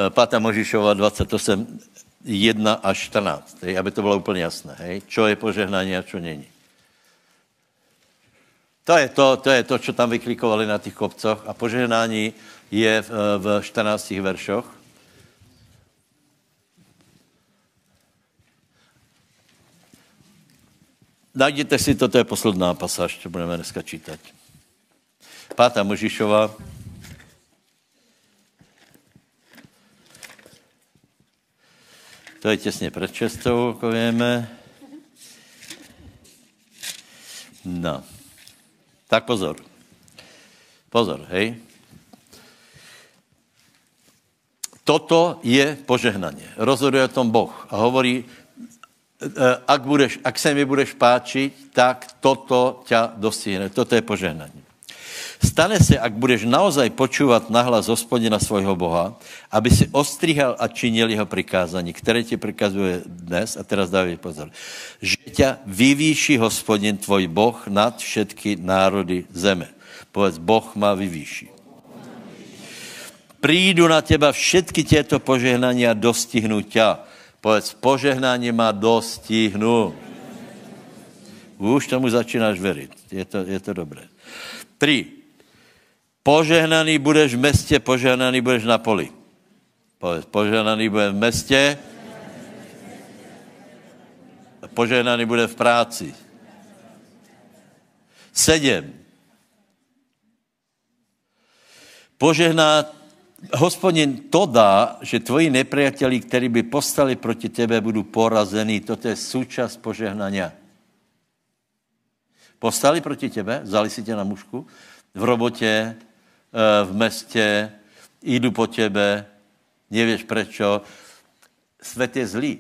5. Možišova 28, 1 až 14, hej? aby to bylo úplně jasné. Hej? Čo je požehnání a čo není. To je to, to je to, co tam vyklikovali na těch kopcoch. A požehnání je v, v 14 veršoch. Najděte si to, to je posledná pasáž, co budeme dneska čítat. Pátá Možišova. To je těsně před čestou, jako víme. No. Tak pozor. Pozor, hej. Toto je požehnaně. Rozhoduje o tom Boh a hovorí, ak, budeš, ak se mi budeš páčit, tak toto ťa dostihne. Toto je požehnání. Stane se, ak budeš naozaj počúvat nahlas hospodina svojho Boha, aby si ostrihal a činil jeho prikázání, které ti prikazuje dnes, a teraz dávej pozor, že ťa vyvýší hospodin tvoj Boh nad všetky národy zeme. Povedz, Boh má vyvýší. Prídu na teba všetky těto požehnání a dostihnu ťa. Povedz, požehnání má dostihnu. Už tomu začínáš věřit. Je to, je to dobré. Tři. Požehnaný budeš v městě, požehnaný budeš na poli. Požehnaný bude v městě, požehnaný bude v práci. Sedm. Požehná, hospodin to dá, že tvoji nepriateli, kteří by postali proti tebe, budou porazení. Toto je součást požehnania. Postali proti tebe, vzali si tě na mužku, v robotě, eh, v městě, jdu po tebe, nevíš prečo. Svět je zlý.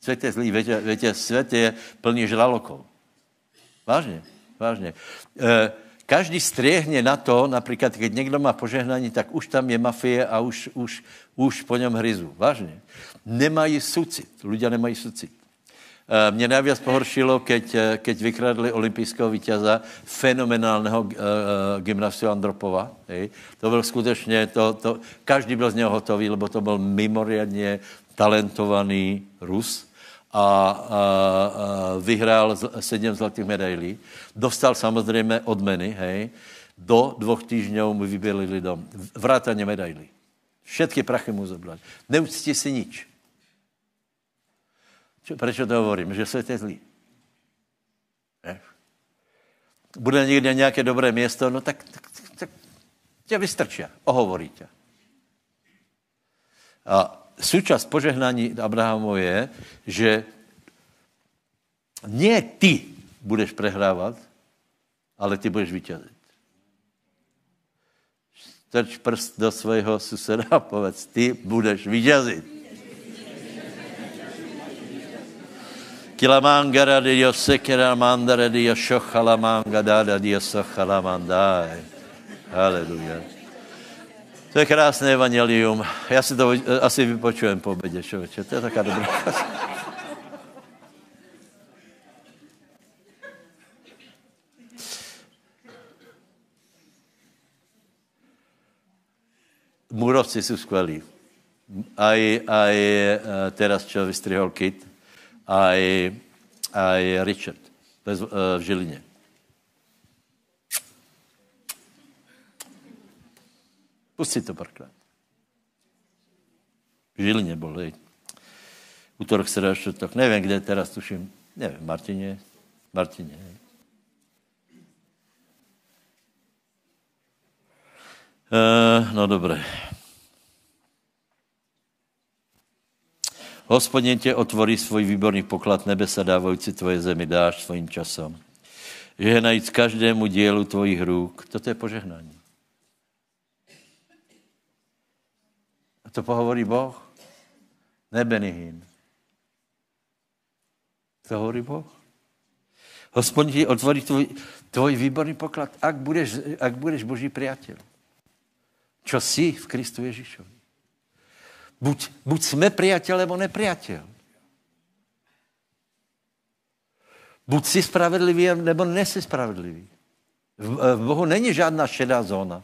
Svět je zlý. Víte, svět je plný žralokov. Vážně, vážně. E, každý střehne na to, například, když někdo má požehnání, tak už tam je mafie a už, už, už po něm hryzu. Vážně. Nemají sucit. Ľudia nemají sucit. Eh, mě nejvíc pohoršilo, keď, eh, keď vykradli olympijského vítěza, fenomenálného uh, gymnastia Andropova. Hej. To byl skutečně, to, to, každý byl z něho hotový, lebo to byl mimoriadně talentovaný Rus a, a, a vyhrál sedm zlatých medailí. Dostal samozřejmě odmeny, hej. Do dvou týždňů mu vybělili dom. Vrátaně medailí. Všetky prachy mu zobrali. Neuctí si nič. Proč to hovorím? Že svět je zlý. Ne? Bude někde nějaké dobré město, no tak, tak, tak, tak tě vystrčí, ohovorí tě. A součást požehnání Abrahamu je, že ne ty budeš prehrávat, ale ty budeš vyťazit. Strč prst do svého suseda a povedz, ty budeš vyťazit. Kilamangara Dios sekera mandara shochalamanga dada Dios shochalamandai. Haleluja. To je krásné evangelium. Já si to asi vypočujem po obědě, člověče. To je taká dobrá Murovci jsou skvělí. Aj, aj eh, teraz, čo vystrihol Kit, a i, a i Richard uh, v Žilině. Pusti to párkrát. V Žilině byl, hej. Útorok, středa, čtvrtok. Nevím, kde teraz tuším. Nevím, Martině. Martině, hej. Uh, no dobré. Hospodin tě otvorí svůj výborný poklad nebesa dávající tvoje zemi dáš svým časom. najít každému dílu tvojich růk. Toto je požehnání. To pohovorí Boh? Ne Benihin. To hovorí Boh. Hospodin ti otvorí tvoj, tvoj výborný poklad, ak budeš, ak budeš Boží priateľ. Čo jsi v Kristu Ježíšovi. Buď, buď jsme priateľ, nebo nepriateľ. Buď si spravedlivý, nebo nesi spravedlivý. V, v Bohu není žádná šedá zóna.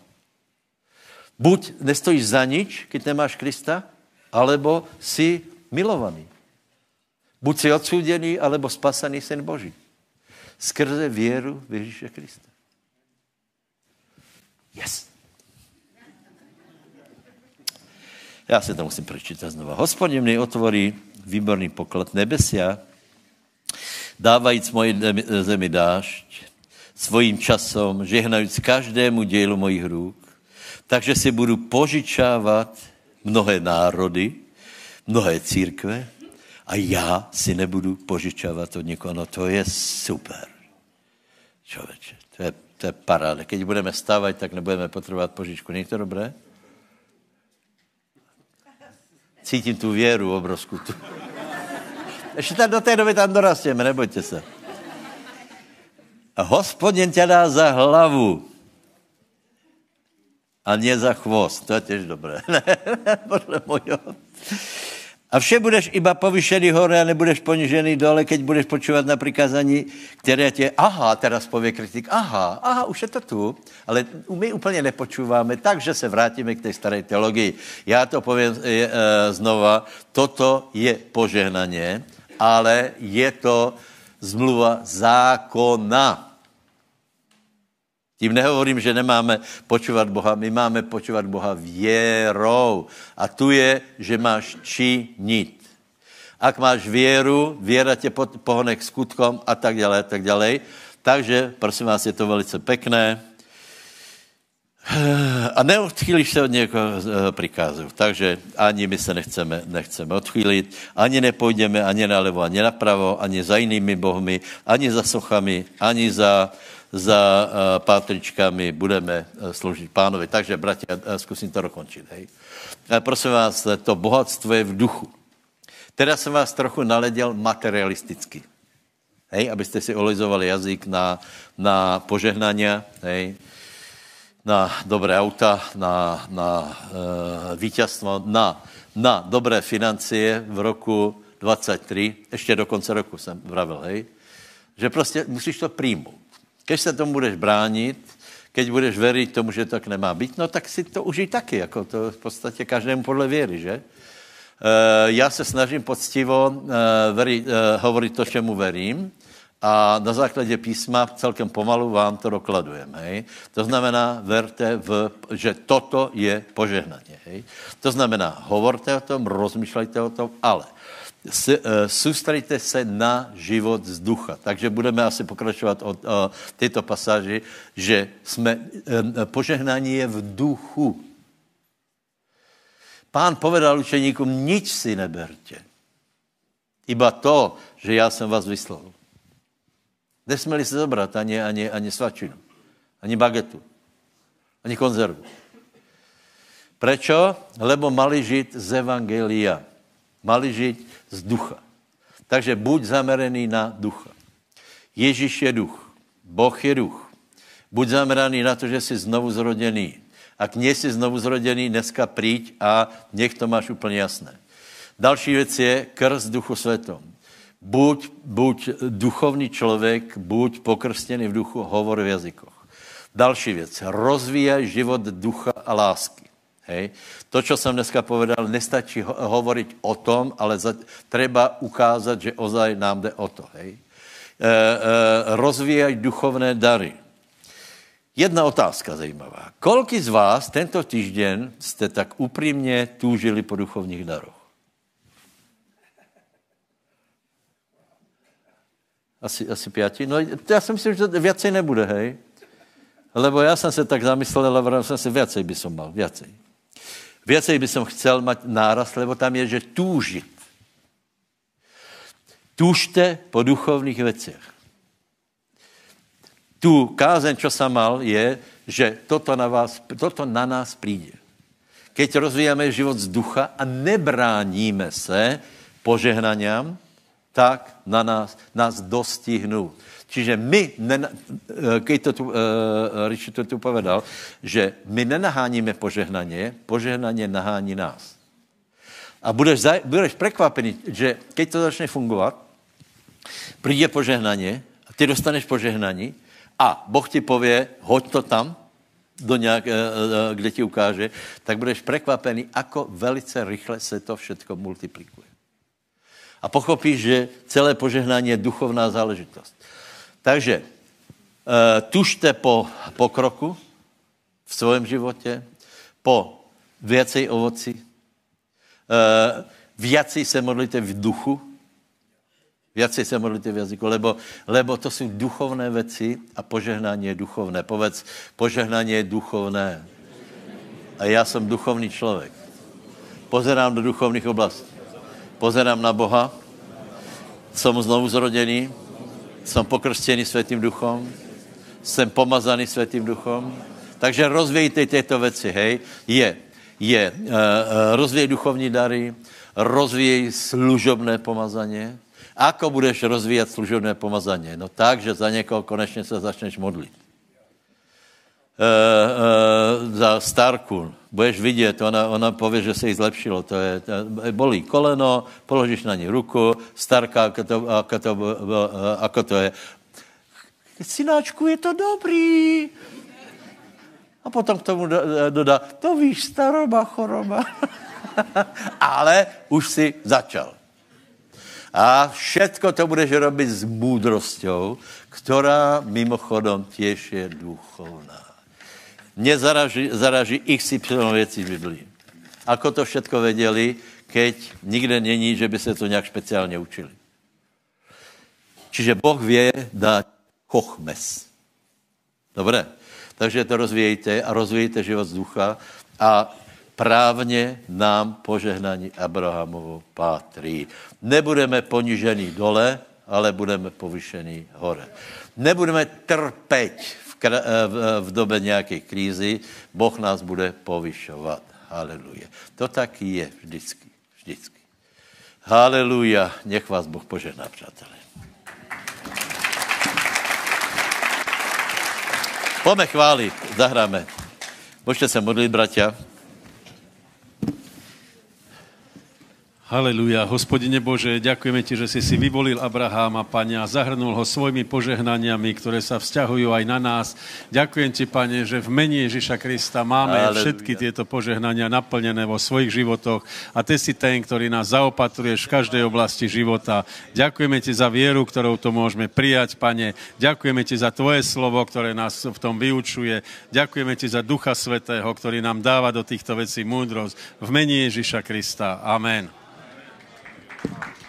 Buď nestojíš za nič, když nemáš Krista, alebo si milovaný. Buď si odsúdený, alebo spasaný syn Boží. Skrze věru v Ježíše Krista. Yes. Já si to musím prečítat znova. Hospodin mi otvorí výborný poklad nebesia, dávajíc moji zemi dášť, svým časom, žehnajíc každému dělu mojich růk, takže si budu požičávat mnohé národy, mnohé církve a já si nebudu požičávat od někoho. No to je super. Člověče, to je, to je paráda. Keď budeme stávat, tak nebudeme potřebovat požičku. Není to dobré? Cítím tu věru obrovskou. Tu. Ještě tam do té doby tam dorastěme, nebojte se. A hospodin tě dá za hlavu a ne za chvost. To je těž dobré. Podle mojho. A vše budeš iba povyšený hore a nebudeš ponižený dole, keď budeš počívat na prikázání, které tě, aha, teraz pově kritik, aha, aha, už je to tu, ale my úplně nepočíváme, takže se vrátíme k té staré teologii. Já to povím e, znova, toto je požehnaně, ale je to zmluva zákona. Tím nehovorím, že nemáme počúvat Boha, my máme počúvat Boha věrou. A tu je, že máš činit. Ak máš věru, věra tě pohne k skutkom a tak dále, a tak dále. Takže, prosím vás, je to velice pekné. A neodchýlíš se od někoho eh, prikázu. Takže ani my se nechceme, nechceme odchýlit, ani nepůjdeme ani nalevo, ani napravo, ani za jinými bohmi, ani za sochami, ani za, za uh, pátričkami budeme uh, sloužit pánovi. Takže, bratia, uh, zkusím to dokončit. Hej. Prosím vás, to bohatstvo je v duchu. Teda jsem vás trochu naleděl materialisticky. Hej, abyste si olizovali jazyk na, na požehnania, hej, na dobré auta, na, na uh, vítězstvo, na, na dobré financie v roku 23, ještě do konce roku jsem vravil, hej, že prostě musíš to přijmout. Když se tomu budeš bránit, keď budeš věřit tomu, že tak nemá být, no tak si to užij taky, jako to v podstatě každému podle věry, že? Uh, já se snažím poctivo uh, veri, uh, hovorit to, čemu verím, a na základě písma celkem pomalu vám to dokladujeme. Hej? To znamená, verte, v, že toto je požehnaně. Hej? To znamená, hovorte o tom, rozmýšlejte o tom, ale soustředíte se na život z ducha. Takže budeme asi pokračovat od uh, této pasáži, že jsme, uh, požehnání je v duchu. Pán povedal učeníkům, nič si neberte. Iba to, že já jsem vás vyslal. Nesměli se zobrat ani, ani, ani svačinu, ani bagetu, ani konzervu. Prečo? Lebo mali žít z evangelia. Mali žít z ducha. Takže buď zamerený na ducha. Ježíš je duch. Boh je duch. Buď zameraný na to, že jsi znovu zrodený. Ak nie jsi znovu zrodený, dneska príď a nech to máš úplně jasné. Další věc je krst duchu světom. Buď, buď duchovní člověk, buď pokrstěný v duchu, hovor v jazykoch. Další věc. Rozvíjaj život ducha a lásky. Hej. To, co jsem dneska povedal, nestačí ho- hovoriť o tom, ale za, treba ukázat, že ozaj nám jde o to. Hej. E, e, rozvíjaj duchovné dary. Jedna otázka zajímavá. Kolik z vás tento týždeň jste tak upřímně túžili po duchovních daroch? Asi, asi pěti. No já si myslím, že věcej nebude, hej. Lebo já jsem se tak zamyslel, ale jsem si věcej by som mal, věcej. Věcej by som chcel mať náraz, lebo tam je, že túžit. Túžte po duchovních věcech. Tu kázeň, čo jsem mal, je, že toto na, vás, toto na nás přijde. Keď rozvíjáme život z ducha a nebráníme se požehnaniam, tak na nás, nás dostihnou. Čiže my, keď to tu, uh, to tu povedal, že my nenaháníme požehnaně, požehnaně nahání nás. A budeš, za, budeš překvapený, že keď to začne fungovat, přijde požehnaně, ty dostaneš požehnaní a Boh ti pově, hoď to tam, do nějak, kde ti ukáže, tak budeš překvapený, ako velice rychle se to všechno multiplikuje a pochopíš, že celé požehnání je duchovná záležitost. Takže uh, tužte po pokroku v svém životě, po věcej ovoci, uh, viacej se modlíte v duchu, viacej se modlíte v jazyku, lebo, lebo to jsou duchovné věci a požehnání je duchovné. Povedz, požehnání je duchovné. A já jsem duchovní člověk. Pozerám do duchovních oblastí pozerám na Boha, jsem znovu zrodený, jsem pokrstěný Světým duchom, jsem pomazaný Světým duchom, takže rozvějte tyto věci, hej, je, je, uh, rozvěj duchovní dary, rozvíj služobné pomazaně. Ako budeš rozvíjat služobné pomazaně? No tak, že za někoho konečně se začneš modlit. Uh, uh, za starku budeš vidět, ona, ona pově, že se jí zlepšilo. To je, to, bolí koleno, položíš na ní ruku, starka, ako to, ako to, ako to je. Synáčku, je to dobrý. A potom k tomu dodá, to víš, staroba choroba. Ale už si začal. A všetko to budeš robiť s múdrosťou, ktorá mimochodom tiež je duchovná. Nezaraží zaraží XY věcí v Biblii. Ako to všetko vedeli, keď nikde není, že by se to nějak speciálně učili. Čiže Boh vie dát chochmes. Dobré? Takže to rozvíjejte a rozvíjejte život z ducha a právně nám požehnání Abrahamovo pátří. Nebudeme ponižení dole, ale budeme povyšení hore. Nebudeme trpeť v, kra- v, době nějaké krízy, Boh nás bude povyšovat. Haleluja. To tak je vždycky. Vždycky. Haleluja. Nech vás Boh požehná, přátelé. Pojďme chválit, zahráme. Můžete se modlit, bratia. Haleluja. Hospodine Bože, ďakujeme Ti, že si si vyvolil Abraháma, Pane, a zahrnul ho svojimi požehnaniami, ktoré sa vzťahujú aj na nás. Ďakujem Ti, Pane, že v mene Ježiša Krista máme Haleluja. všetky tieto požehnania naplnené vo svojich životoch a Ty si ten, ktorý nás zaopatruješ v každej oblasti života. Ďakujeme Ti za vieru, ktorou to môžeme prijať, Pane. Ďakujeme Ti za Tvoje slovo, ktoré nás v tom vyučuje. Ďakujeme Ti za Ducha Svetého, ktorý nám dáva do týchto vecí múdrosť. V mene Ježiša Krista. Amen. Thank you.